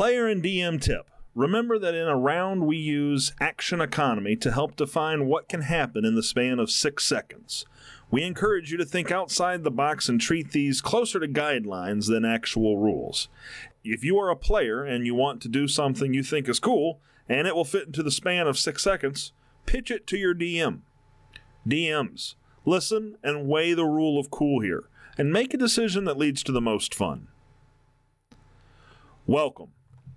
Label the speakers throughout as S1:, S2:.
S1: Player and DM tip. Remember that in a round we use action economy to help define what can happen in the span of six seconds. We encourage you to think outside the box and treat these closer to guidelines than actual rules. If you are a player and you want to do something you think is cool and it will fit into the span of six seconds, pitch it to your DM. DMs, listen and weigh the rule of cool here and make a decision that leads to the most fun. Welcome.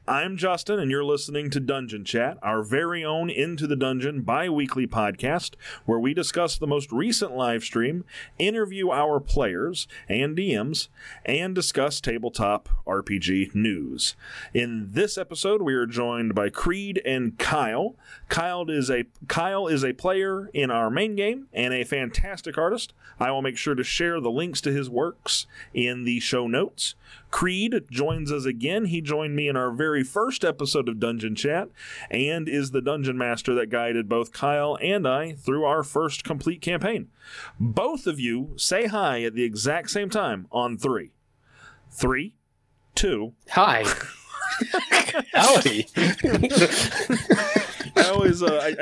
S1: I'm Justin, and you're listening to Dungeon Chat, our very own Into the Dungeon bi weekly podcast where we discuss the most recent live stream, interview our players and DMs, and discuss tabletop RPG news. In this episode, we are joined by Creed and Kyle. Kyle is a Kyle is a player in our main game and a fantastic artist. I will make sure to share the links to his works in the show notes. Creed joins us again. He joined me in our very first episode of Dungeon Chat and is the dungeon master that guided both Kyle and I through our first complete campaign. Both of you say hi at the exact same time on three. Three, two.
S2: Hi. Howdy.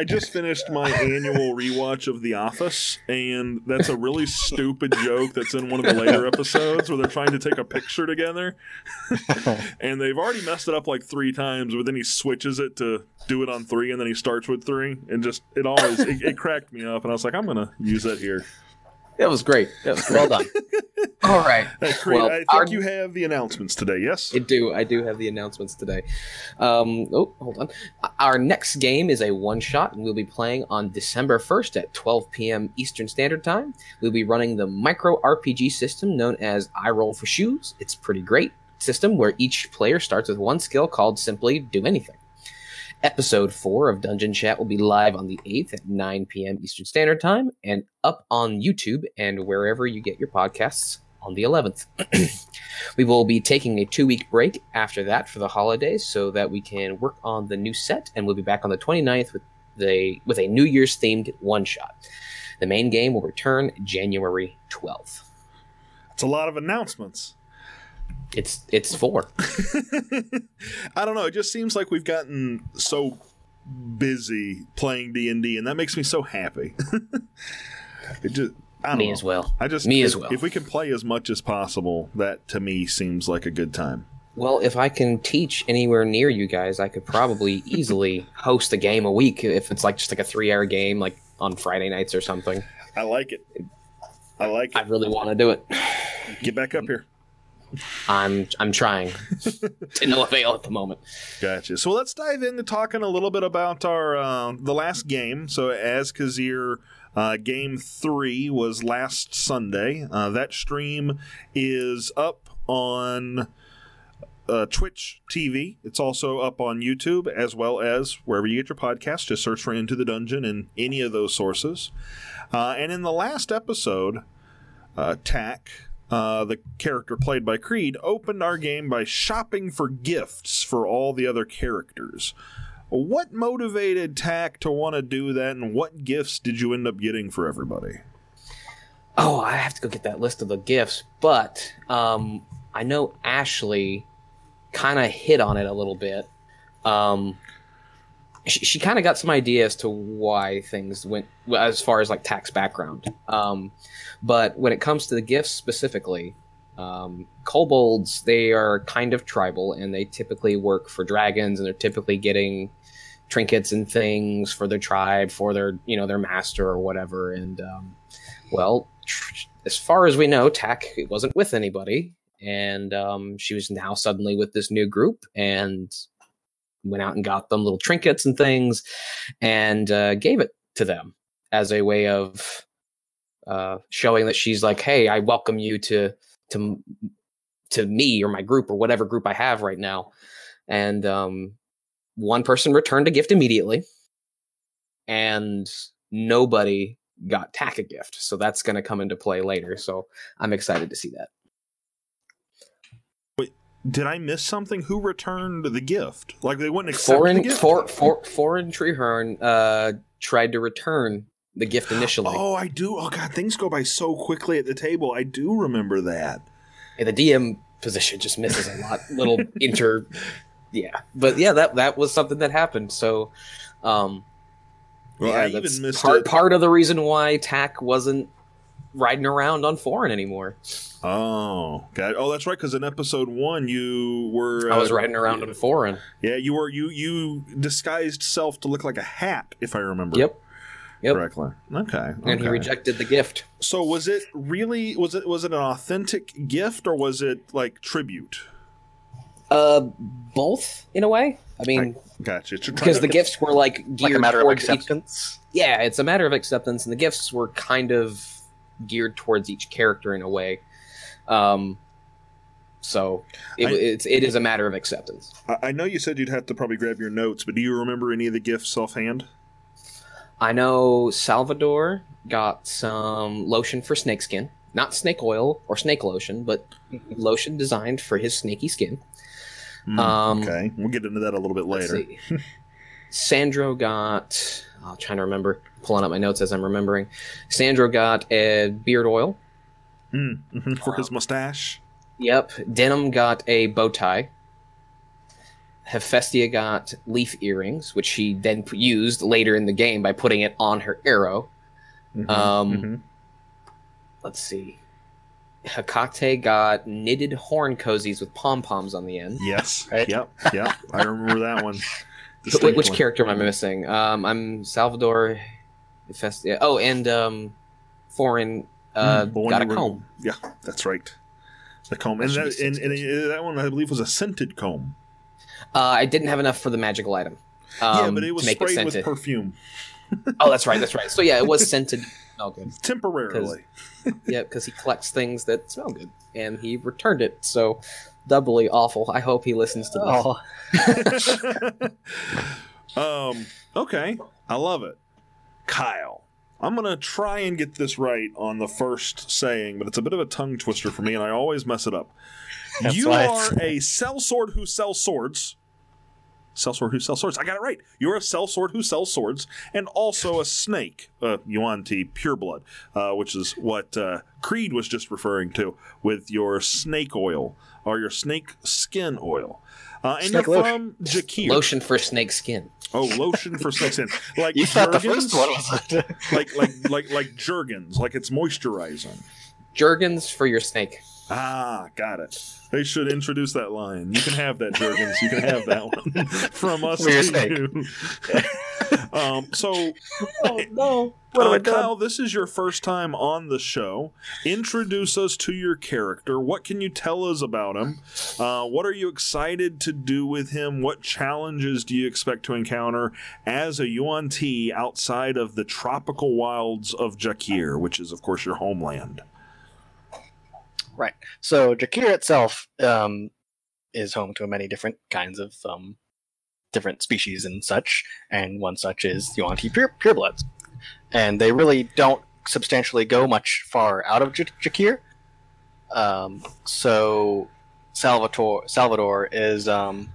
S1: I always, I, I just finished my annual rewatch of The Office, and that's a really stupid joke that's in one of the later episodes where they're trying to take a picture together, and they've already messed it up like three times. But then he switches it to do it on three, and then he starts with three, and just it always it, it cracked me up, and I was like, I'm gonna use that here.
S2: That was great. That was well done. All right.
S1: Hey, Creed,
S2: Well,
S1: I think
S2: our-
S1: you have the announcements today. Yes.
S2: I do. I do have the announcements today. Um, oh, hold on. Our next game is a one shot, and we'll be playing on December 1st at 12 p.m. Eastern Standard Time. We'll be running the micro RPG system known as I Roll for Shoes. It's pretty great system where each player starts with one skill called simply Do Anything. Episode 4 of Dungeon Chat will be live on the 8th at 9 p.m. Eastern Standard Time and up on YouTube and wherever you get your podcasts on the 11th. we will be taking a two week break after that for the holidays so that we can work on the new set and we'll be back on the 29th with the with a New Year's themed one shot. The main game will return January 12th.
S1: It's a lot of announcements.
S2: It's it's four.
S1: I don't know. It just seems like we've gotten so busy playing D and D, and that makes me so happy. it just I don't
S2: Me
S1: know.
S2: as well.
S1: I just
S2: Me
S1: if,
S2: as well.
S1: If we can play as much as possible, that to me seems like a good time.
S2: Well, if I can teach anywhere near you guys, I could probably easily host a game a week if it's like just like a three hour game, like on Friday nights or something.
S1: I like it. I like it.
S2: I really want to do it.
S1: Get back up here.
S2: I'm I'm trying to no avail at the moment.
S1: Gotcha. So let's dive into talking a little bit about our uh, the last game. So as Kazir, uh, game three was last Sunday. Uh, that stream is up on uh, Twitch TV. It's also up on YouTube as well as wherever you get your podcast. Just search for Into the Dungeon in any of those sources. Uh, and in the last episode, uh, Tack, uh, the character played by Creed, opened our game by shopping for gifts for all the other characters. What motivated Tack to want to do that, and what gifts did you end up getting for everybody?
S2: Oh, I have to go get that list of the gifts, but um, I know Ashley kind of hit on it a little bit. Um, she, she kind of got some idea as to why things went as far as like Tack's background. Um, but when it comes to the gifts specifically, um, kobolds they are kind of tribal and they typically work for dragons and they're typically getting trinkets and things for their tribe for their you know their master or whatever and um, well tr- as far as we know tack wasn't with anybody and um, she was now suddenly with this new group and went out and got them little trinkets and things and uh, gave it to them as a way of uh, showing that she's like hey i welcome you to to to me or my group or whatever group i have right now. And um, one person returned a gift immediately and nobody got tack a gift. So that's going to come into play later. So i'm excited to see that
S1: Did I miss something? Who returned the gift? Like they wouldn't accept the
S2: foreign
S1: gift?
S2: for, for, Foran Treehorn uh tried to return the gift initially
S1: Oh, I do. Oh God, things go by so quickly at the table. I do remember that.
S2: And the dm position just misses a lot little inter yeah, but yeah, that that was something that happened. So, um,
S1: Well,
S2: yeah,
S1: I
S2: that's
S1: even missed
S2: part
S1: it.
S2: part of the reason why Tack wasn't riding around on Foran anymore.
S1: Oh, God. Oh, that's right. Because in episode one, you were.
S2: I was
S1: uh,
S2: riding around on Foran.
S1: Yeah, you were. You you disguised self to look like a hat, if I remember.
S2: Yep. Yep.
S1: Correctly. Okay.
S2: And he rejected the gift.
S1: So was it really? Was it was it an authentic gift or was it like tribute?
S2: Uh, both in a way. I mean,
S1: Gotcha.
S2: Because the gifts were like geared
S3: like a matter of
S2: towards each-
S3: acceptance.
S2: yeah, it's a matter of acceptance, and the gifts were kind of geared towards each character in a way. Um, so it,
S1: I-
S2: it's it is a matter of acceptance.
S1: I, I know you said you'd have to probably grab your notes, but do you remember any of the gifts offhand?
S2: I know Salvador got some lotion for snakeskin, not snake oil or snake lotion, but lotion designed for his snaky skin.
S1: Hmm,
S2: Um,
S1: okay, we'll get into that a little bit later.
S2: Sandro got. I'm trying to remember, pulling up my notes as I'm remembering. Sandro got a beard oil.
S1: Hmm, mhm, For his mustache.
S2: Yep. Denim got a bow tie. Hephaestia got leaf earrings, which she then used later in the game by putting it on her arrow.
S1: Mhm,
S2: Um,
S1: mhm.
S2: Let's see. Hecate got knitted horn cozies with pom poms on the end.
S1: Yes.
S3: Right.
S1: Yep. Yep. I remember that one.
S2: Wait, which character am I missing? Um, I'm Salvador. Oh, and um, Foran uh,
S1: one
S2: got a comb.
S1: Yeah, that's right. The comb, and
S2: That
S1: and, and that one I believe was a scented comb.
S2: Uh, I didn't have enough for the magical item. Um,
S1: yeah, but it was
S2: make it
S1: sprayed with perfume
S2: oh, that's right. That's right. So yeah, it was scented. Oh, good.
S1: temporarily.
S2: Yeah, because he collects things that smell good, and he returned it. So doubly awful. I hope he listens to this.
S3: Oh,
S1: um. Okay, I love it, Kyle. I'm gonna try and get this right on the first saying, but it's a bit of a tongue twister for me, and I always mess it up.
S3: That's
S1: you are
S3: it's-
S1: a sellsword who sells swords. Sellsword who sells swords. I got it right. You're a sellsword who sells swords, and also a snake, uh, Yuan Ti pureblood, uh, which is what uh, Creed was just referring to with your snake oil or your snake skin oil. Uh, and
S3: Snake
S1: you're
S3: lotion.
S1: from Jakir.
S2: Lotion for snake skin.
S1: Oh, lotion for snake skin. Like
S3: you thought the
S1: Jergens?
S3: first one was it?
S1: like like like like Jergens, like it's moisturizing.
S2: Jergens for your snake.
S1: Ah, got it. They should introduce that line. You can have that, Jergens. You can have that one from us
S3: For your
S1: to
S3: snake.
S1: you. um, so,
S3: oh no! What
S1: uh? Kyle, this is your first time on the show. Introduce us to your character. What can you tell us about him? Uh, what are you excited to do with him? What challenges do you expect to encounter as a Yuan Ti outside of the tropical wilds of Jakir, which is, of course, your homeland?
S3: Right. So Jakir itself um, is home to many different kinds of um, different species and such, and one such is Yuan-Ti pure, purebloods. And they really don't substantially go much far out of J- Jakir. Um, so Salvatore Salvador is um,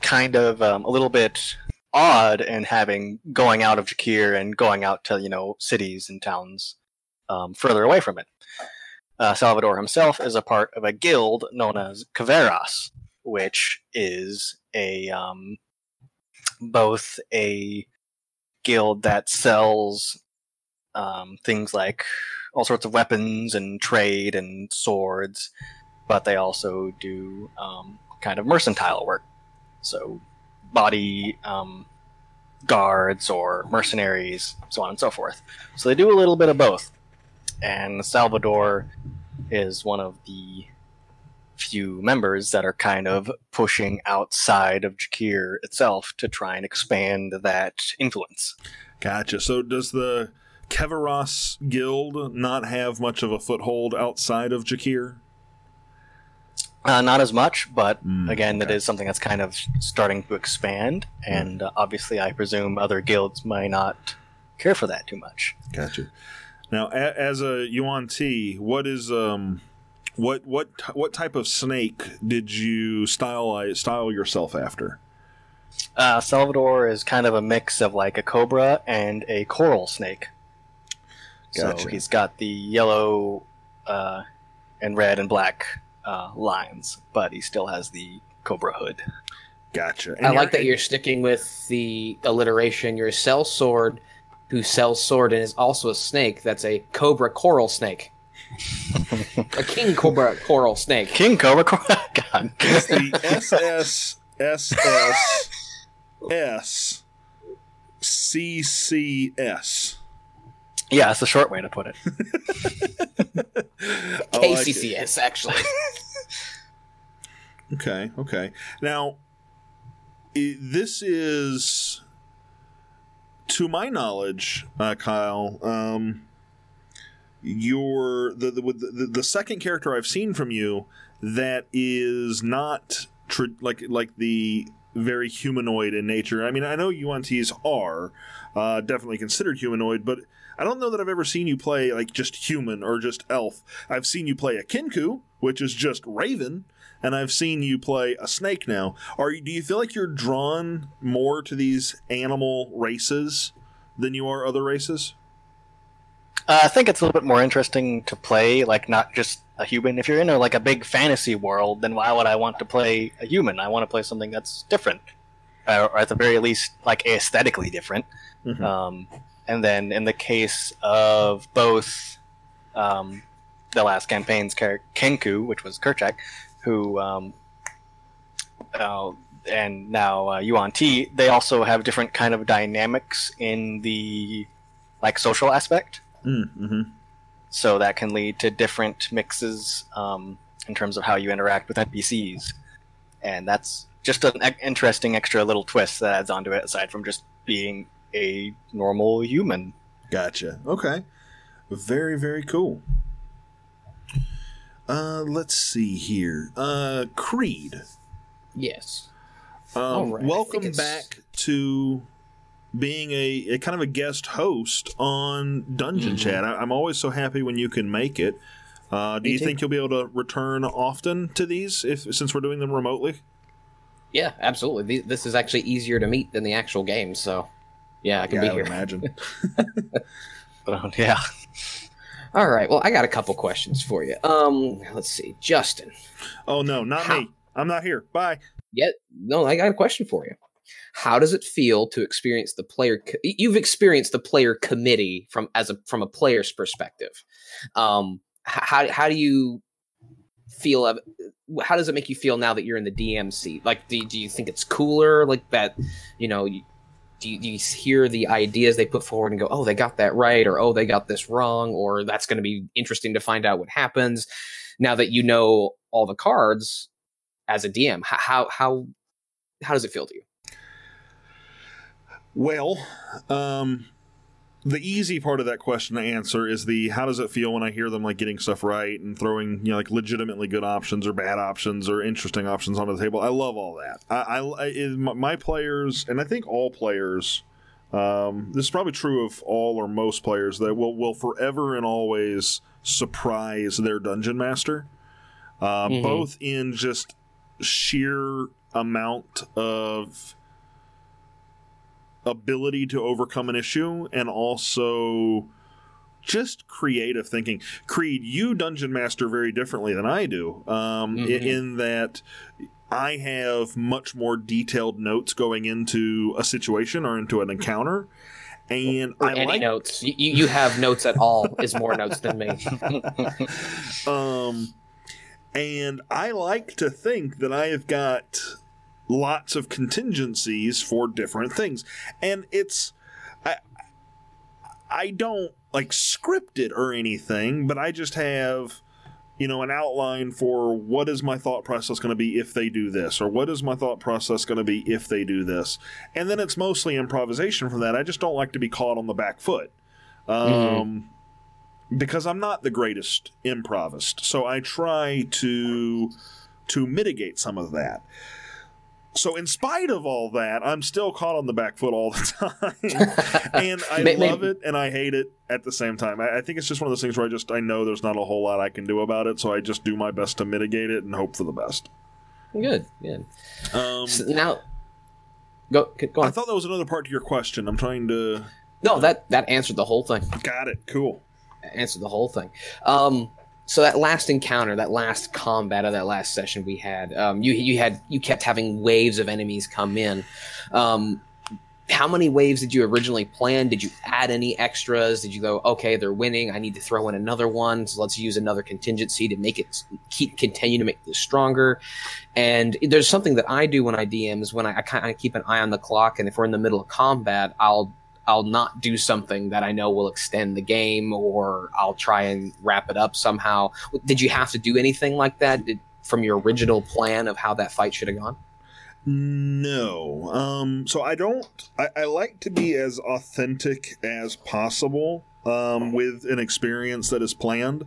S3: kind of um, a little bit odd in having going out of Jakir and going out to you know cities and towns um, further away from it. Uh, Salvador himself is a part of a guild known as Caveras, which is a um, both a guild that sells um, things like all sorts of weapons and trade and swords, but they also do um, kind of mercantile work. So, body um, guards or mercenaries, so on and so forth. So they do a little bit of both. And Salvador is one of the few members that are kind of pushing outside of Jakir itself to try and expand that influence.
S1: Gotcha. So does the Keveros Guild not have much of a foothold outside of Jakir?
S3: Uh, not as much, but
S1: Mm,
S3: again, that
S1: okay.
S3: is something that's kind of starting to expand, and uh, obviously, I presume other guilds might not care for that too much.
S1: Gotcha. Now, a- as a Yuan Ti, what is um, what what what type of snake did you style style yourself after?
S3: Uh, Salvador is kind of a mix of like a cobra and a coral snake.
S1: Gotcha.
S3: So he's got the yellow uh, and red and black uh, lines, but he still has the Cobra Hood.
S1: Gotcha.
S2: I like that you're sticking with the alliteration. You're a sellsword who sells sword and is also a snake. That's a cobra coral snake. A king cobra coral snake.
S3: King Cobra. Cobra. God.
S1: It's the SS SS S C C S.
S3: Yeah, that's the short way to put it.
S1: I like.
S2: KCCS, actually.
S1: Okay, okay. Now, i this is, to my knowledge, uh, Kyle. Um, your the, the the the second character I've seen from you that is not tr- like like the very humanoid in nature. I mean, I know Yuan Tis are uh, definitely considered humanoid, but I don't know that I've ever seen you play like just human or just elf. I've seen you play a Kenku, which is just Raven, and I've seen you play a snake now. Are do you feel like you're drawn more to these animal races than you are other races?
S3: Uh, I think it's a little bit more interesting to play, like not just a human. If you're in a, like a big fantasy world, then why would I want to play a human? I want to play something that's different, uh, or at the very least, like aesthetically different.
S1: Mhm.
S3: Um, and then in the case of both um, the last campaign's character Kenku, which was Kerchak, who um, uh, and now uh, Yuan Ti, they also have different kind of dynamics in the like social aspect
S1: Mm-hmm.
S3: so that can lead to different mixes um, in terms of how you interact with NPCs, and that's just an e- interesting extra little twist that adds onto it, aside from just being a normal human.
S1: Gotcha. Okay. Very, very cool. Uh, let's see here. Uh, Creed.
S2: yes.
S1: Um,
S2: All right,
S1: welcome back to being a, a kind of a guest host on Dungeon
S2: Mhm.
S1: Chat. I, I'm always so happy when you can make it. Uh, do
S2: Me
S1: you
S2: too.
S1: think you'll be able to return often to these if since we're doing them remotely?
S2: Yeah, absolutely. This is actually easier to meet than the actual game, so yeah, I can be
S1: I
S2: here.
S1: imagine.
S3: But um, yeah,
S2: All right. Well, I got a couple questions for you. Um, let's see, Justin.
S1: oh no, not
S2: How-
S1: me. I'm not here. Bye.
S2: Yeah, no, I got a question for you. How does it feel to experience the player? Co- you've experienced the player committee from as a from a player's perspective. Um, how how do you feel? Of, how does it make you feel now that you're in the DM seat? Like, do, do you think it's cooler? Like that, you know? You, do you, do you hear the ideas they put forward and go, "Oh, they got that right," or "Oh, they got this wrong," or "That's going to be interesting to find out what happens." Now that you know all the cards as a DM, how how how does it feel to you?
S1: Well, um, the easy part of that question to answer is the how does it feel when I hear them like getting stuff right and throwing you know like legitimately good options or bad options or interesting options onto the table. I love all that. I, I, I my- players and I think all players. Um, this is probably true of all or most players that will will forever and always surprise their dungeon master, uh,
S2: Mhm.
S1: both in just sheer amount of ability to overcome an issue and also just creative thinking. Creed, you dungeon master very differently than I do, um,
S2: Mhm.
S1: in that I have much more detailed notes going into a situation or into an encounter. And
S2: Or
S1: I
S2: any
S1: like
S2: notes? You, you you have notes at all is more notes than me.
S1: Um, and I like to think that I have got lots of contingencies for different things, and it's I I don't like script it or anything, but I just have you know an outline for what is my thought process going to be if they do this or what is my thought process going to be if they do this and then it's mostly improvisation from that i just don't like to be caught on the back foot um, because I'm not the greatest improvist. So I try to to mitigate some of that. So in spite of all that, I'm still caught on the back foot all the time. and I
S2: May- may-
S1: love it and I hate it at the same time. I, I think it's just one of those things where I just I know there's not a whole lot I can do about it, so I just do my best to mitigate it and hope for the best.
S2: Good, good.
S1: Um,
S2: So now, go go
S1: I thought that was another part to your question. I'm trying to
S2: No, that that answered the whole thing.
S1: got it. Cool.
S2: Answered the whole thing. Um, so that last encounter, that last combat of that last session we had, um, you you had you kept having waves of enemies come in. Um, how many waves did you originally plan? Did you add any extras? Did you go, okay, they're winning. I need to throw in another one. So let's use another contingency to make it keep continue to make this stronger. And there's something that I do when I DM is when I, I kind of keep an eye on the clock, and if we're in the middle of combat, I'll I'll not do something that I know will extend the game, or I'll try and wrap it up somehow. Did you have to do anything like that Did, from your original plan of how that fight should have gone?
S1: No. Um, so I don't. I, I like to be as authentic as possible um, with an experience that is planned.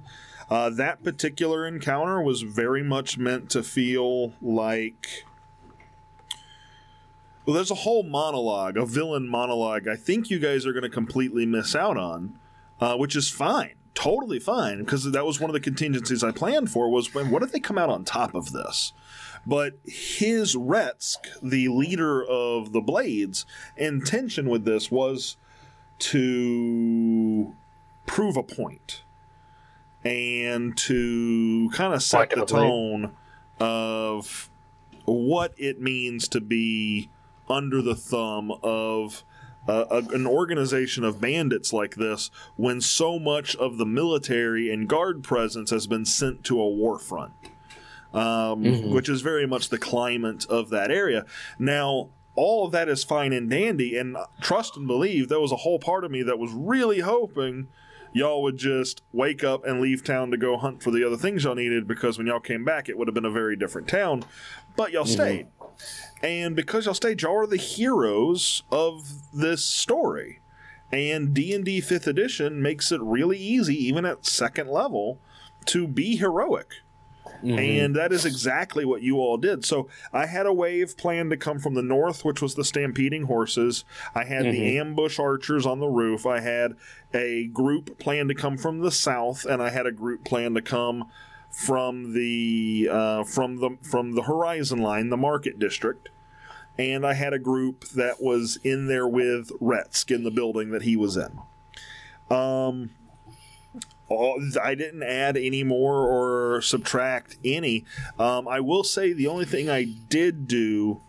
S1: Uh, that particular encounter was very much meant to feel like. Well, there's a whole monologue, a villain monologue. I think you guys are going to completely miss out on, uh, which is fine, totally fine, because that was one of the contingencies I planned for. Was when what if they come out on top of this? But his Retsk, the leader of the Blades, intention with this was to prove a point and to kind of set the tone of what it means to be under the thumb of uh, a, an organization of bandits like this when so much of the military and guard presence has been sent to a war front um, mm-hmm. which is very much the climate of that area. Now, all of that is fine and dandy, and trust and believe there was a whole part of me that was really hoping y'all would just wake up and leave town to go hunt for the other things y'all needed because when y'all came back, it would have been a very different town. But y'all mm-hmm. stayed. And because y'all stayed, y'all are the heroes of this story. And D&D 5th edition makes it really easy, even at second level, to be heroic. Mm-hmm. And that is exactly what you all did. So I had a wave planned to come from the north, which was the stampeding horses. I had mm-hmm. the ambush archers on the roof. I had a group planned to come from the south, and I had a group planned to come from the uh, from the from the horizon line, the market district. And I had a group that was in there with Retsk in the building that he was in. Um, I didn't add any more or subtract any. Um, I will say the only thing I did do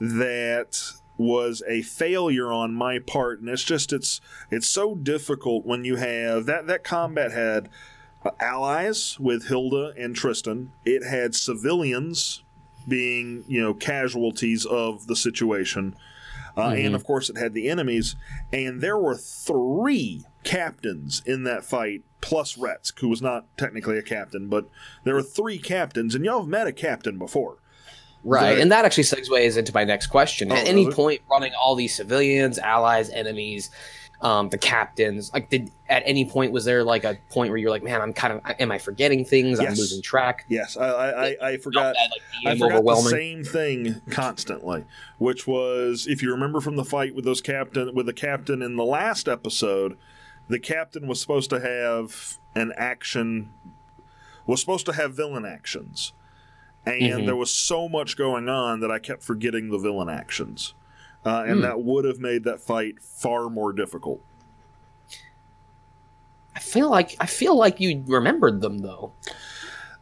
S1: that was a failure on my part, and it's just it's it's so difficult when you have that that combat had allies with Hilda and Tristan. It had civilians being you know casualties of the situation. Uh, mm-hmm. And of course, it had the enemies, and there were three captains in that fight, plus Retsk, who was not technically a captain, but there were three captains, and y'all have met a captain before.
S2: Right, and that actually segues into my next question. Oh, At any point, running all these civilians, allies, enemies, um, the captains, like, did at any point was there like a point where you're like, man, I'm kind of, am I forgetting things? Yes. I'm losing track.
S1: Yes, I, I, I forgot. That, like, I forgot the same thing constantly, which was if you remember from the fight with those captain with the captain in the last episode the captain was supposed to have an action was supposed to have villain actions and mm-hmm. there was so much going on that i kept forgetting the villain actions uh, and mm. that would have made that fight far more difficult
S2: i feel like i feel like you remembered them though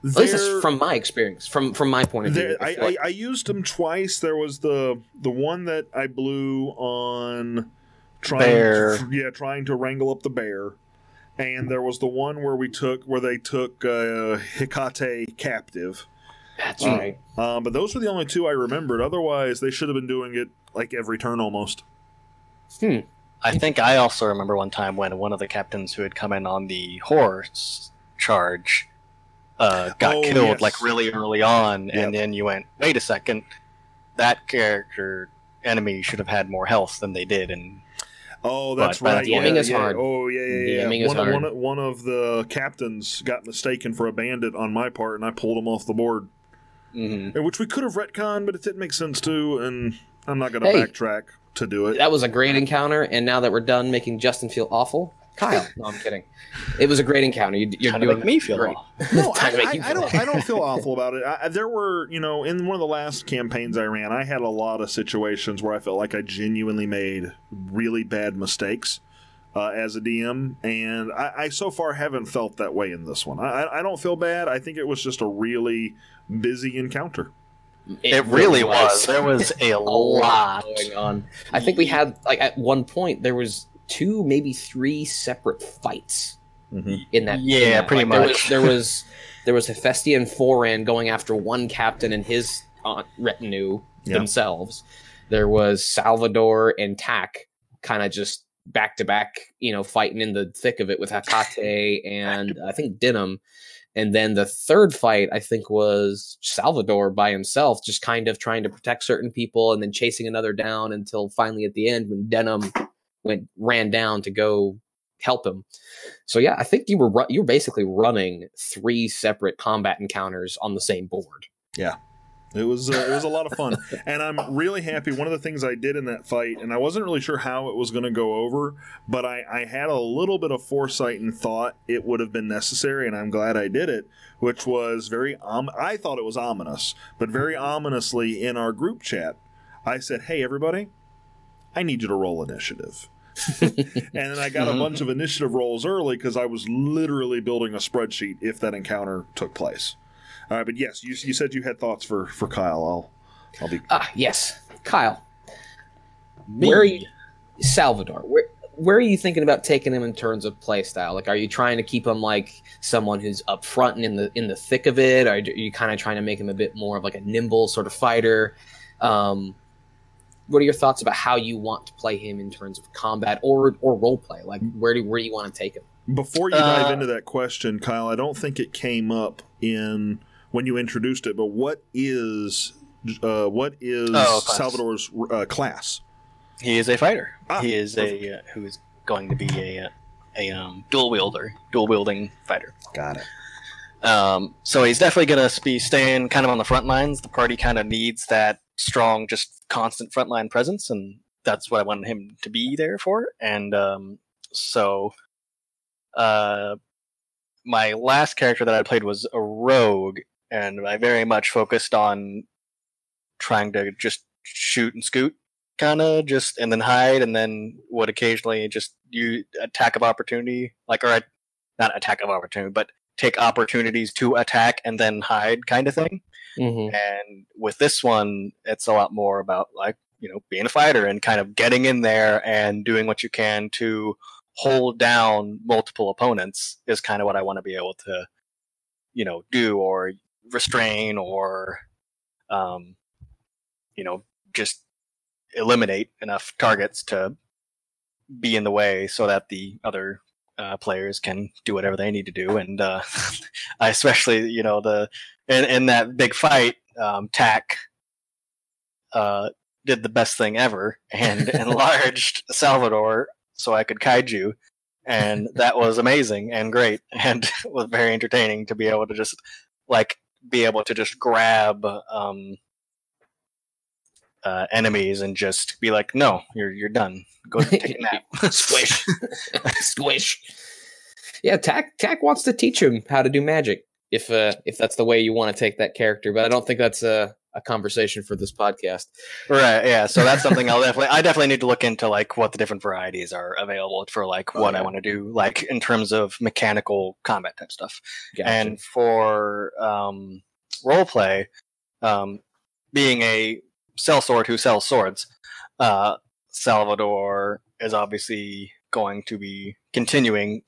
S2: at least from my experience, from from my point of view.
S1: I, I, I, used them twice. There was the the one that I blew on trying bear. To, yeah, trying to wrangle up the bear. And there was the one where we took where they took uh, Hecate captive.
S2: That's uh, right.
S1: Um, but those were the only two I remembered. Otherwise, they should have been doing it like every turn almost.
S3: Hmm. I think I also remember one time when one of the captains who had come in on the horse charge uh, got oh, killed yes. like really early on, yep. and then you went, "Wait a second, that character enemy should have had more health than they did," and
S1: Oh, that's but, right.
S2: DMing yeah, is
S1: yeah.
S2: hard.
S1: Oh, yeah, yeah, yeah. One, hard. One, one of the captains got mistaken for a bandit on my part, and I pulled him off the board. Mm-hmm. Which we could have retconned, but it didn't make sense to, and I'm not going to hey, backtrack to do it.
S2: That was a great encounter, and now that we're done making Justin feel awful, Kyle. No, I'm kidding. It was a great encounter. You,
S3: are trying to make me feel great.
S1: No, I, I, I, don't. I don't feel awful about it. I, there were, you know, in one of the last campaigns I ran, I had a lot of situations where I felt like I genuinely made really bad mistakes. uh, as a DM, and I, I so far haven't felt that way in this one. I, I don't feel bad. I think it was just a really busy encounter.
S3: It, really was. There was a,
S2: a
S3: lot.
S2: going on. I think we had like at one point there was two, maybe three separate fights
S1: Mm-hmm.
S2: in that. in
S3: Yeah,
S2: that.
S3: pretty
S2: Like,
S3: much.
S2: There was there was, there was Hephaestion Foran going after one captain and his uh, retinue
S1: Yeah.
S2: themselves. There was Salvador and Tack kind of just back to back, you know, fighting in the thick of it with Hecate and I think Denim. And then the third fight, I think, was Salvador by himself, just kind of trying to protect certain people and then chasing another down until finally at the end when Denim went ran down to go help him. So yeah, I think you were you were basically running three separate combat encounters on the same board.
S1: It was uh, it was a lot of fun, and I'm really happy. One of the things I did in that fight, and I wasn't really sure how it was going to go over, but I, I had a little bit of foresight and thought it would have been necessary, and I'm glad I did it. Which was very I thought it was ominous, but very ominously in our group chat, I said, "Hey everybody, I need you to roll initiative." and then I got a bunch of initiative rolls early because I was literally building a spreadsheet if that encounter took place. All right, but yes, you, you said you had thoughts for for Kyle. I'll I'll be
S2: Ah, yes, Kyle. Where are you, Salvador? Where where are you thinking about taking him in terms of play style? Like, are you trying to keep him like someone who's up front and in the in the thick of it? Or are you kind of trying to make him a bit more of like a nimble sort of fighter? Um, what are your thoughts about how you want to play him in terms of combat or or role play? Like, where do where do you want to take him?
S1: Before you dive
S3: Uh,
S1: into that question, Kyle, I don't think it came up in when you introduced it, but what is uh, what is
S3: Oh.
S1: Salvador's uh, class?
S3: He is a fighter.
S1: Ah,
S3: he is a uh, who is going to be a uh, a um, dual wielder, dual wielding fighter.
S1: Got it.
S3: Um, so he's definitely going to be staying kind of on the front lines. The party kind of needs that strong, just constant frontline presence, and that's what I wanted him to be there for. And um, so, uh, my last character that I played was a rogue, and I very much focused on trying to just shoot and scoot, kind of just, and then hide, and then would occasionally just use attack of opportunity, like or not attack of opportunity, but take opportunities to attack and then hide kind of thing.
S2: Mm-hmm.
S3: And with this one, it's a lot more about like, you know, being a fighter and kind of getting in there and doing what you can to hold down multiple opponents is kind of what I want to be able to, you know, do or restrain or, um, you know, just eliminate enough targets to be in the way so that the other uh, players can do whatever they need to do. And uh, I especially, you know, the in, in that big fight, um, Tack uh, did the best thing ever and enlarged Salvador so I could kaiju. And that was amazing and great and was very entertaining to be able to just like be able to just grab um, uh, enemies and just be like, no, you're you're done. Go take a nap.
S2: Squish. Squish. Yeah, Tack Tack wants to teach him how to do magic if uh if that's the way you want to take that character, but I don't think that's a, a conversation for this podcast.
S3: Right. Yeah. So that's something I'll definitely. I definitely need to look into like what the different varieties are available for like
S2: Oh,
S3: what I want to do, like in terms of mechanical combat type stuff.
S2: Gotcha.
S3: And for um, role play, um, being a sellsword who sells swords, uh, Salvador is obviously going to be continuing,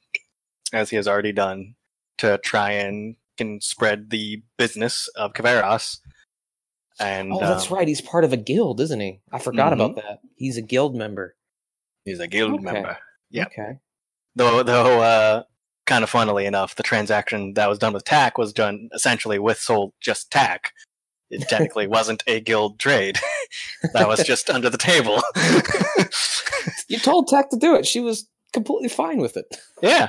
S3: as he has already done, to try and can spread the business of Caveras. And
S2: oh, that's
S3: um,
S2: right. He's part of a guild, isn't he? I forgot
S3: Mhm.
S2: about that. He's a guild member.
S3: He's a guild
S2: Okay.
S3: member. Yep.
S2: Okay.
S3: Though, though, uh, kind of funnily enough, the transaction that was done with Tack was done essentially with sold just Tack. It technically wasn't a guild trade. that was just under the table.
S2: You told Tack to do it. She was completely fine with it.
S3: yeah.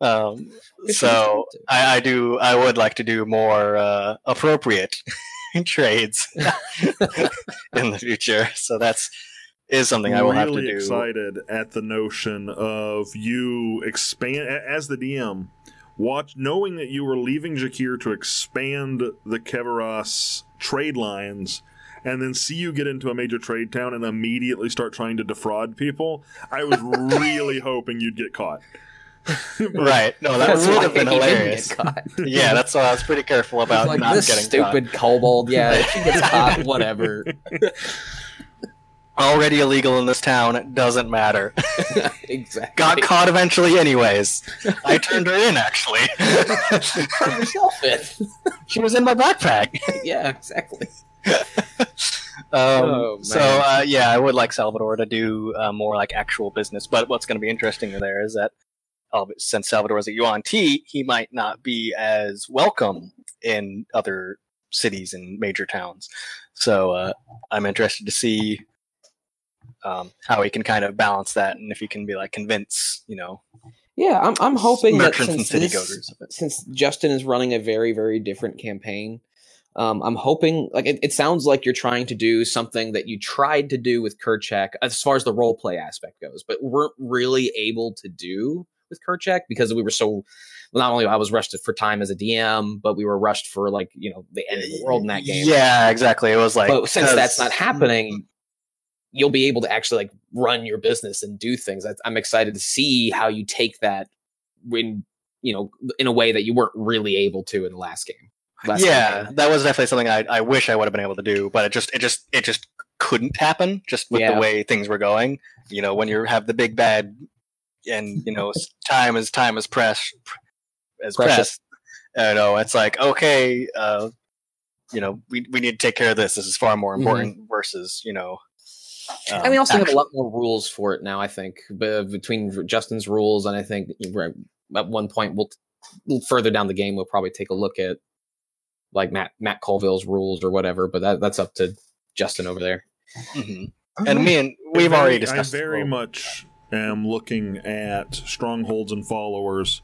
S3: Um, so
S2: for her to.
S3: I, I do. I would like to do more uh, appropriate trades in the future. So that's is something I will have to
S1: really
S3: do.
S1: excited at the notion of you expand as the DM. Watch, knowing that you were leaving Jakir to expand the Keveros trade lines, and then see you get into a major trade town and immediately start trying to defraud people, I was really hoping you'd get caught.
S3: right. No, that would have been hilarious. Yeah, that's why I was pretty careful about
S2: like
S3: not
S2: this
S3: getting
S2: stupid kobold. Yeah, if she gets caught, whatever.
S3: Already illegal in this town. It doesn't matter.
S2: exactly.
S3: Got caught eventually, anyways. I turned her in, actually.
S2: Yourself in.
S3: she was in my backpack.
S2: yeah, exactly.
S3: Um,
S2: Oh,
S3: so uh, yeah, I would like Salvador to do uh, more like actual business. But what's going to be interesting there is that uh, since Salvador is a yuan Ti, he might not be as welcome in other cities and major towns. So uh, I'm interested to see um, how he can kind of balance that, and if he can be like convince, you know,
S2: Yeah, I'm. I'm hoping that since
S3: city
S2: this,
S3: goers of it.
S2: since Justin is running a very very different campaign, um, I'm hoping like it, it sounds like you're trying to do something that you tried to do with Kerchak as far as the role play aspect goes, but weren't really able to do with Kerchak because we were so. Not only I was rushed for time as a DM, but we were rushed for like you know the end of the world in that game.
S3: Yeah, exactly. It was like,
S2: but since that's not happening you'll be able to actually like run your business and do things I- i'm excited to see how you take that when you know in a way that you weren't really able to in the last game last
S3: yeah,
S2: campaign.
S3: that was definitely something I, I wish I would have been able to do, but it just it just it just couldn't happen just with
S2: Yeah.
S3: the way things were going. You know, when you have the big bad and you know time is time is press as
S2: Precious.
S3: press. You know, it's like okay, uh, you know, we we need to take care of this. This is far more important versus you know.
S2: and we
S3: um,
S2: also have a lot more rules for it now i think but between justin's rules and i think at one point we'll further down the game we'll probably take a look at like matt matt colville's rules or whatever but that, that's up to justin over there
S3: Mhm. And me and we've
S1: I
S3: already discussed.
S1: I very much am looking at strongholds and followers.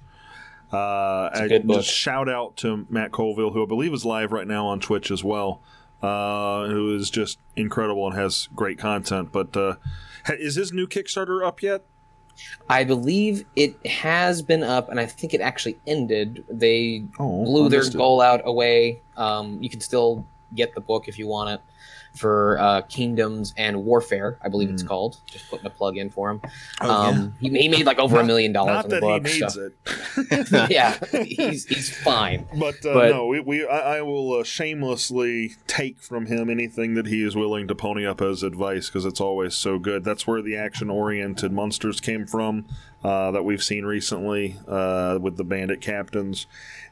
S1: Uh,
S2: It's a
S1: I
S2: good book.
S1: just shout out to Matt Colville, who I believe is live right now on Twitch as well, uh, who is just incredible and has great content. But uh, is his new Kickstarter up yet?
S2: i believe it has been up and i think it actually ended they
S1: Oh,
S2: blew their goal out away. Um, you can still get the book if you want it for uh, Kingdoms and Warfare, I believe it's
S1: Mm.
S2: called. Just putting a plug in for him.
S1: Oh,
S2: um, he, he made like over a million dollars
S1: Not
S2: on the
S1: that
S2: book.
S1: he needs
S2: so-
S1: it.
S2: yeah, he's he's fine.
S1: But, uh,
S2: But-
S1: no, we, we I, I will uh, shamelessly take from him anything that he is willing to pony up as advice because it's always so good. That's where the action-oriented monsters came from uh, that we've seen recently uh, with the bandit captains,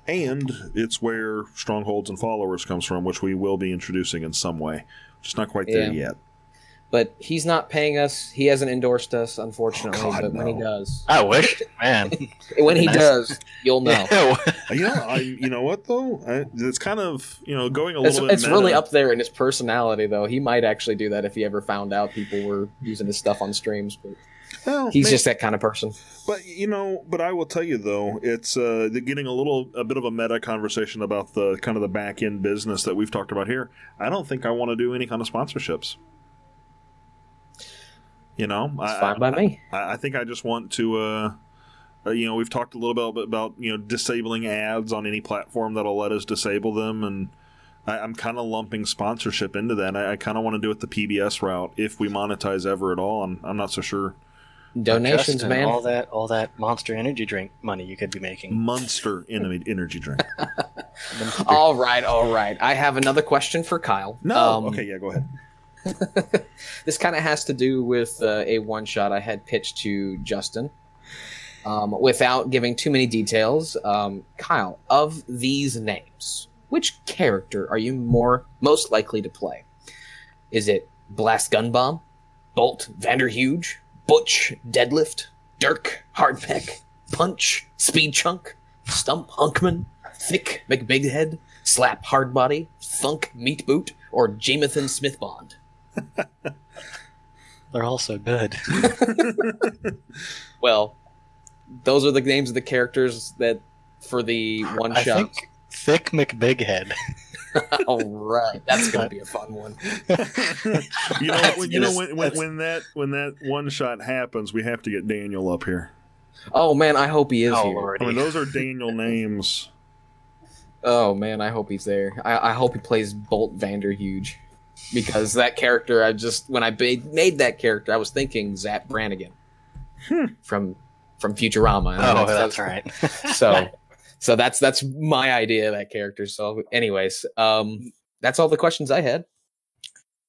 S1: and it's where strongholds and followers comes from, which we will be introducing in some way. Just not quite there
S2: Yeah.
S1: yet.
S2: But he's not paying us. He hasn't endorsed us, unfortunately.
S1: Oh, God,
S2: but when he does,
S3: I wish, man.
S2: when he
S3: Nice.
S2: does, you'll know.
S1: Uh, you know, I you know what though? I, it's kind of you know going a
S2: It's,
S1: little bit.
S2: it's really up there in his personality, though. He might actually do that if he ever found out people were using his stuff on streams. But
S1: Well,
S2: he's
S1: may-
S2: just that kind of person.
S1: But you know, but I will tell you though, it's uh, getting a little a bit of a meta conversation about the kind of the back end business that we've talked about here. I don't think I want to do any kind of sponsorships. You know,
S2: It's
S1: I,
S2: fine by me.
S1: I, I think I just want to. Uh, uh, you know, we've talked a little bit about you know disabling ads on any platform that'll let us disable them, and I, I'm kind of lumping sponsorship into that. I, I kind of want to do it the PBS route if we monetize ever at all, and I'm not so sure.
S2: Donations,
S3: Justin,
S2: man.
S3: All that, all that Monster Energy drink money you could be making.
S1: Monster Energy energy drink.
S2: All right, all right. I have another question for Kyle.
S1: No,
S2: Um,
S1: okay, yeah, go ahead.
S2: This kind of has to do with uh, a one shot I had pitched to Justin. Um, without giving too many details, um, Kyle, of these names, which character are you more most likely to play? Is it Blast Gunbomb, Bolt Vanderhuge, Butch Deadlift, Dirk Hardpeck, Punch Speed Chunk, Stump Hunkman, Thick McBighead, Slap Hardbody, Thunk Meat Boot, or Jamathan Smithbond?
S3: They're all so good.
S2: Well, those are the names of the characters that for the one
S3: I
S2: shot.
S3: think Thick McBighead.
S2: All right, that's gonna be a fun one.
S1: you know, when, you know when, when, when that when that one shot happens, we have to get Daniel up here.
S2: Oh man, I hope he is
S3: Oh
S2: here.
S3: lordy.
S1: I mean, those are Daniel names.
S2: Oh man, I hope he's there. I, I hope he plays Bolt Vanderhuge. because that character I just when I ba- made that character I was thinking Zap Brannigan
S1: Hmm.
S2: from from Futurama.
S3: Oh,
S2: that's-
S3: that's right.
S2: so so that's that's my idea of that character. So anyways, um that's all the questions I had.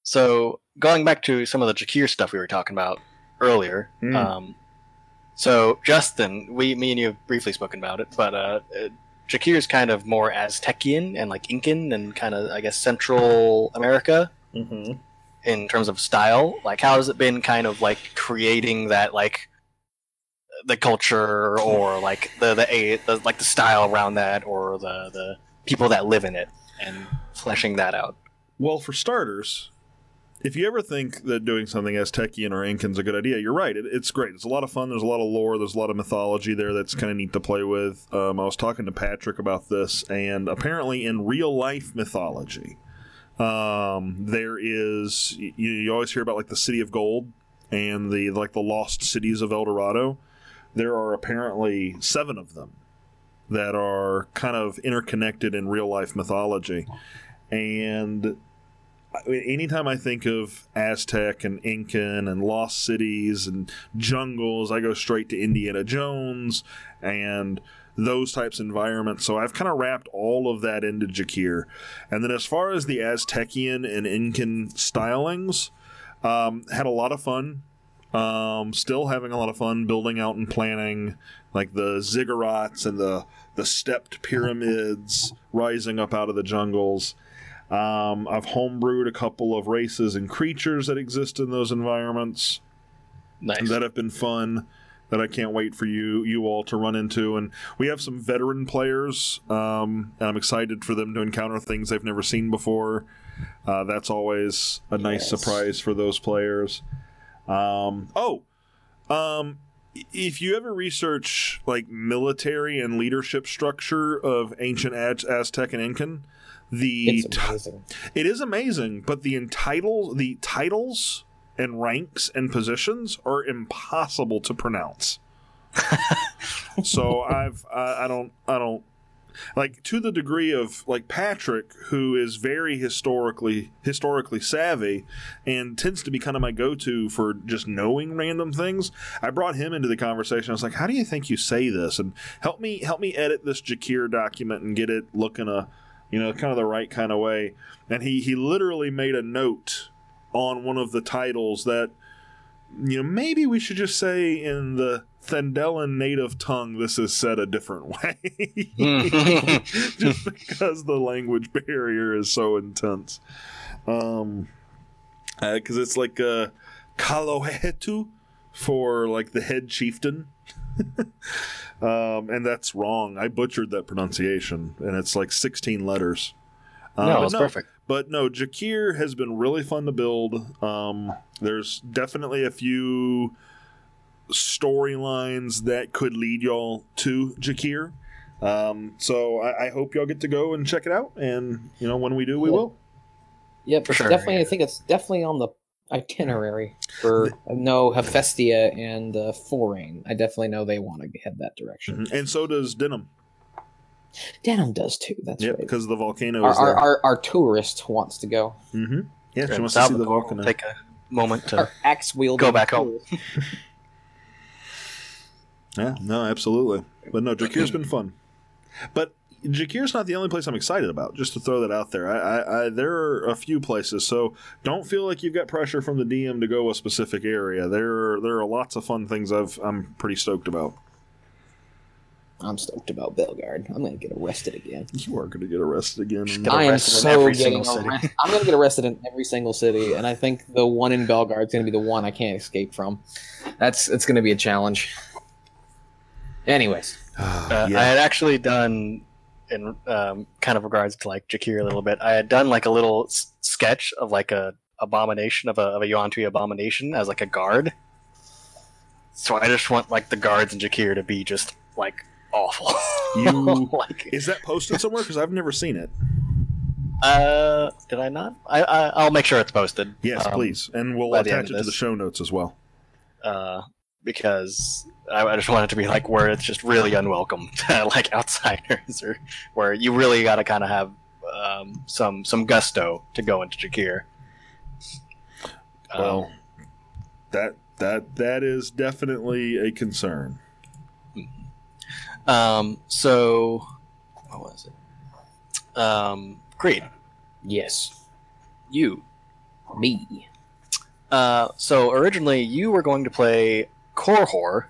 S3: So going back to some of the Jakir stuff we were talking about earlier.
S1: Mm.
S3: Um, so Justin, we, me and you have briefly spoken about it, but uh, uh, Jakir is kind of more Aztecian and like Incan and kind of I guess Central America
S1: Mm-hmm.
S3: in terms of style. Like, how has it been kind of like creating that like the culture or like the the, a, the like the style around that or the the people that live in it and fleshing that out.
S1: Well, for starters, if you ever think that doing something Aztecian or Incan's is a good idea, you're right. It, it's great. It's a lot of fun. There's a lot of lore. There's a lot of mythology there that's kind of neat to play with. Um, I was talking to Patrick about this, and apparently, in real life mythology, um, there is you, you always hear about like the city of gold and the like the lost cities of El Dorado. There are apparently seven of them that are kind of interconnected in real life mythology, and anytime I think of Aztec and Incan and lost cities and jungles, I go straight to Indiana Jones and those types of environments. So I've kind of wrapped all of that into Jakir. And then as far as the Aztecian and Incan stylings, um, had a lot of fun. Um, still having a lot of fun building out and planning like the ziggurats and the the stepped pyramids rising up out of the jungles. Um, I've homebrewed a couple of races and creatures that exist in those environments
S3: Nice.
S1: that have been fun. That I can't wait for you you all to run into, and we have some veteran players, um, and I'm excited for them to encounter things they've never seen before. Uh, that's always a nice
S2: Yes.
S1: surprise for those players. Um, oh, um, if you ever research like military and leadership structure of ancient Az- Aztec and Incan, the it is amazing, but the entitle the titles and ranks and positions are impossible to pronounce. so I've I, I don't I don't like to the degree of like Patrick, who is very historically historically savvy and tends to be kind of my go to for just knowing random things. I brought him into the conversation. I was like, "How do you think you say this?" And help me help me edit this Jakir document and get it looking a you know kind of the right kind of way. And he he literally made a note on one of the titles that you know maybe we should just say in the Thendelin native tongue this is said a different way. Just because the language barrier is so intense. Um because it's like uh Kalohetu for like the head chieftain. Um and that's wrong. I butchered that pronunciation and it's like 16 letters. Uh,
S3: no, it's perfect.
S1: but no, Jakir has been really fun to build. Um, there's definitely a few storylines that could lead y'all to Jakir. Um, so I, I hope y'all get to go and check it out. And you know, when we do, we
S2: Yeah.
S1: will.
S2: Yep,
S3: For sure,
S2: definitely. I think it's definitely on the itinerary for no Hephaestia and uh, Foran. I definitely know they want to head that direction.
S1: Mhm. And so does Denim.
S2: Denim does too. That's
S1: Yep,
S2: right.
S1: because the volcano
S2: Our,
S1: is
S2: our,
S1: there.
S2: our our tourist wants to go.
S1: hmm Yeah, she wants to see the volcano.
S3: Take a moment to
S2: Our axe wielding.
S3: Go back home.
S1: Yeah, no, absolutely. But no, Jakir's been fun. But Jakir's not the only place I'm excited about. Just to throw that out there, I, I, I there are a few places, so don't feel like you've got pressure from the DM to go a specific area. There, are, there are lots of fun things I've I'm pretty stoked about.
S2: I'm stoked about Belgard. I'm gonna get arrested again.
S1: You are going to get arrested again.
S3: Get
S2: I am so getting arrested. I'm gonna get arrested in every single city, and I think the one in Belgard is gonna be the one I can't escape from. That's it's gonna be a challenge. Anyways,
S3: Uh,
S1: Yeah.
S3: I had actually done, in um, kind of regards to like Jakir a little bit. I had done like a little s- sketch of like a abomination of a of a Yuan-Ti abomination as like a guard. So I just want like the guards in Jakir to be just like awful.
S1: You-
S3: like
S1: Is that posted somewhere? Because I've never seen it.
S3: uh, did I not? I, I I'll make sure it's posted.
S1: Yes,
S3: Um,
S1: please, and we'll
S3: by the end
S1: attach
S3: of
S1: it to the show notes as well.
S3: uh, because I, I just want it to be like where it's just really unwelcome to like outsiders, or where you really got to kind of have um, some some gusto to go into Jakir. Um,
S1: Well, that that that is definitely a concern.
S3: Um, so what was it? Um, Creed,
S2: Yes,
S3: you.
S2: me.
S3: Uh, so originally you were going to play Korhor,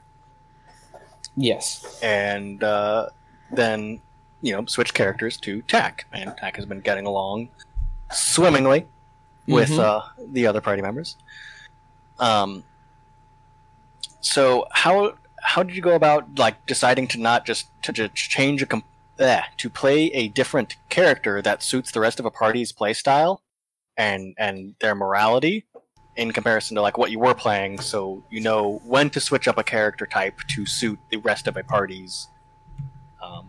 S2: Yes.
S3: and uh, then you know switch characters to Tack, and Tack has been getting along swimmingly with
S2: Mhm.
S3: uh, the other party members. Um, so how how did you go about like deciding to not just to just change a com- eh, to play a different character that suits the rest of a party's play style and and their morality in comparison to like what you were playing so you know when to switch up a character type to suit the rest of a party's um,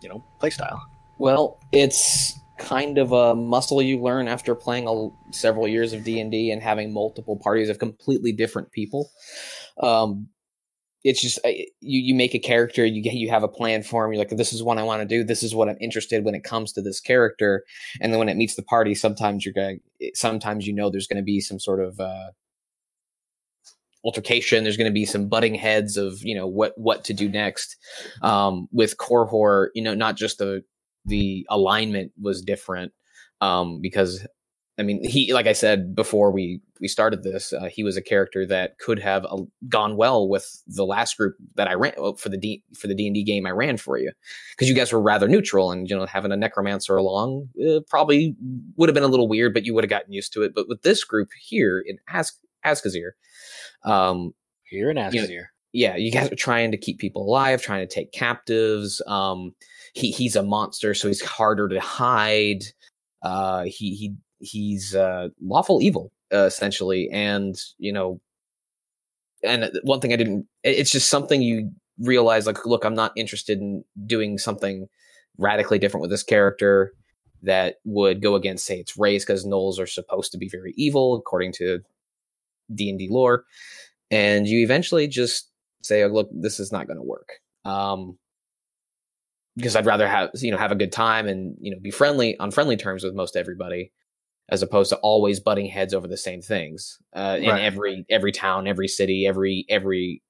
S3: you know playstyle.
S2: Well, it's kind of a muscle you learn after playing a, several years of D and D and having multiple parties of completely different people. Um, it's just uh, you you make a character, you get you have a plan for him. You're like, this is what I want to do. This is what I'm interested when it comes to this character. And then when it meets the party, sometimes you're going. Sometimes you know there's going to be some sort of uh, altercation. There's going to be some butting heads of you know what what to do next. Um, with Korhor, you know, not just the the alignment was different um, because I mean he like I said before we we started this uh, he was a character that could have uh, gone well with the last group that I ran uh, for the D for the D and D game I ran for you because you guys were rather neutral and you know having a necromancer along uh, probably would have been a little weird but you would have gotten used to it but with this group here in As- Azkazir um,
S3: here in
S2: You know, yeah, you guys are trying to keep people alive, trying to take captives. Um, he he's a monster, so he's harder to hide. Uh, he he he's uh, lawful evil uh, essentially, and you know, and one thing I didn't. It's just something you realize. Like, look, I'm not interested in doing something radically different with this character that would go against, say, its race, because gnolls are supposed to be very evil according to D and D lore and you eventually just say, oh, "Look, this is not going to work." Um, because I'd rather have you know have a good time and you know be friendly on friendly terms with most everybody, as opposed to always butting heads over the same things uh, in
S3: Right.
S2: every every town, every city, every every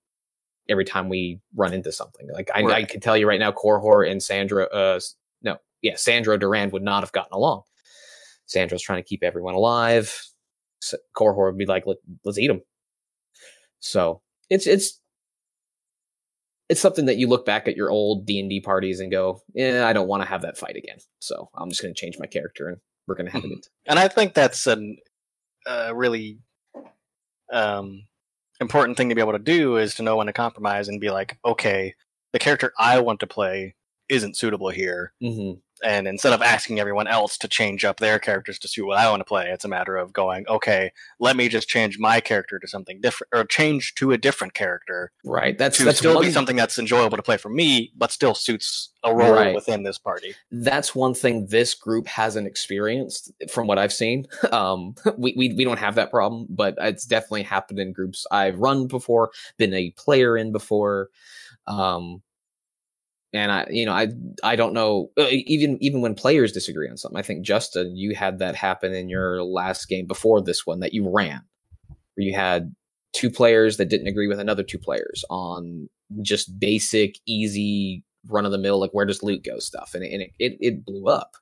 S2: every time we run into something. Like I, I can tell you right now, Korhor and Sandra, uh, no, yeah, Sandra Durand would not have gotten along. Sandra's trying to keep everyone alive. S- Korhor would be like, Let, "Let's eat them." So it's it's it's something that you look back at your old D and D parties and go, "Yeah, I don't want to have that fight again." So I'm just going to change my character and we're going to have it.
S3: and I think that's an a really um, important thing to be able to do is to know when to compromise and be like, okay, the character I want to play isn't suitable here,
S2: hmm
S3: and instead of asking everyone else to change up their characters to suit what I want to play, it's a matter of going, okay, let me just change my character to something different, or change to a different character
S2: Right. That's
S3: to
S2: that's
S3: still
S2: one,
S3: be something that's enjoyable to play for me, but still suits a role
S2: Right.
S3: within this party.
S2: that's one thing this group hasn't experienced from what I've seen. Um, we, we we don't have that problem, but it's definitely happened in groups I've run before, been a player in before. Um, and I, you know, I I don't know. uh, Even even when players disagree on something, I think Justin, you had that happen in your last game before this one that you ran, where you had two players that didn't agree with another two players on just basic, easy, run of the mill, like where does loot go stuff, and it and it, it, it blew up.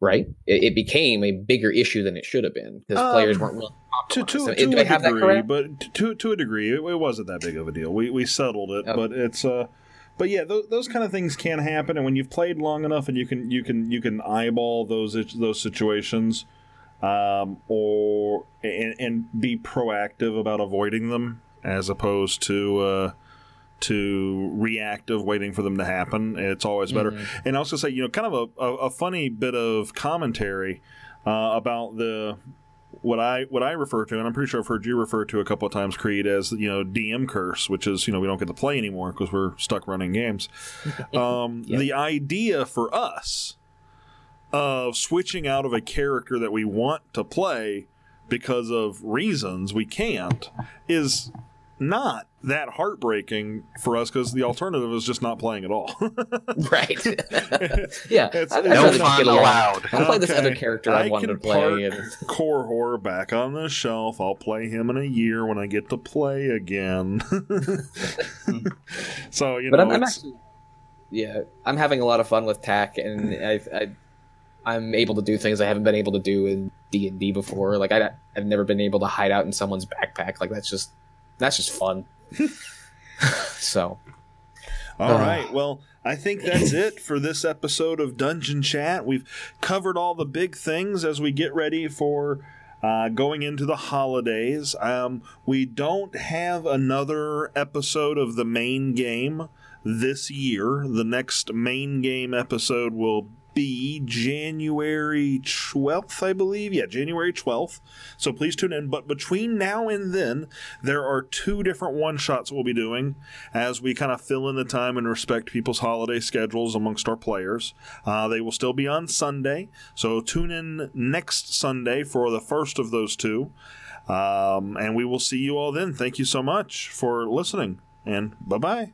S2: Right, it, it became a bigger issue than it should have been because
S1: Um,
S2: players weren't willing
S1: To
S2: to
S1: to, to
S2: So, do
S1: a
S2: I have that
S1: degree, but to to a degree, it, it wasn't that big of a deal. We we settled it,
S2: Oh.
S1: but it's uh, but yeah, th- those kind of things can happen, and when you've played long enough, and you can you can you can eyeball those those situations, um, or and, and be proactive about avoiding them as opposed to uh, to reactive waiting for them to happen. It's always better.
S2: Mhm.
S1: And I was gonna say, you know, kind of a, a, a funny bit of commentary uh, about the what I what I refer to, and I'm pretty sure I've heard you refer to a couple of times, Creed, as you know DM curse, which is you know we don't get to play anymore because we're stuck running games. Um,
S2: Yep.
S1: The idea for us of switching out of a character that we want to play because of reasons we can't is not that heartbreaking for us because the alternative is just not playing at all.
S2: right. yeah.
S1: It's-
S2: I'd
S3: No
S2: rather just
S3: fun
S2: get along.
S3: allowed.
S2: I'll play this other character I,
S1: I
S2: wanted
S1: can
S2: to play.
S1: park-
S2: And,
S1: Korhor back on the shelf. I'll play him in a year when I get to play again. so you
S2: but
S1: know,
S2: I'm, I'm actually, yeah, I'm having a lot of fun with Tack, and I, I, I'm able to do things I haven't been able to do in D and D before. Like I, I've never been able to hide out in someone's backpack. Like that's just, that's just fun. so
S1: All
S2: Uh.
S1: right. Well, I think that's it for this episode of Dungeon Chat. We've covered all the big things as we get ready for uh, going into the holidays. Um, we don't have another episode of the main game this year. The next main game episode will be January 12th, I believe. Yeah, January 12th. So please tune in. But between now and then, there are two different one shots we'll be doing as we kind of fill in the time and respect people's holiday schedules amongst our players. Uh, they will still be on Sunday. So tune in next Sunday for the first of those two. Um, and we will see you all then. Thank you so much for listening, and bye bye.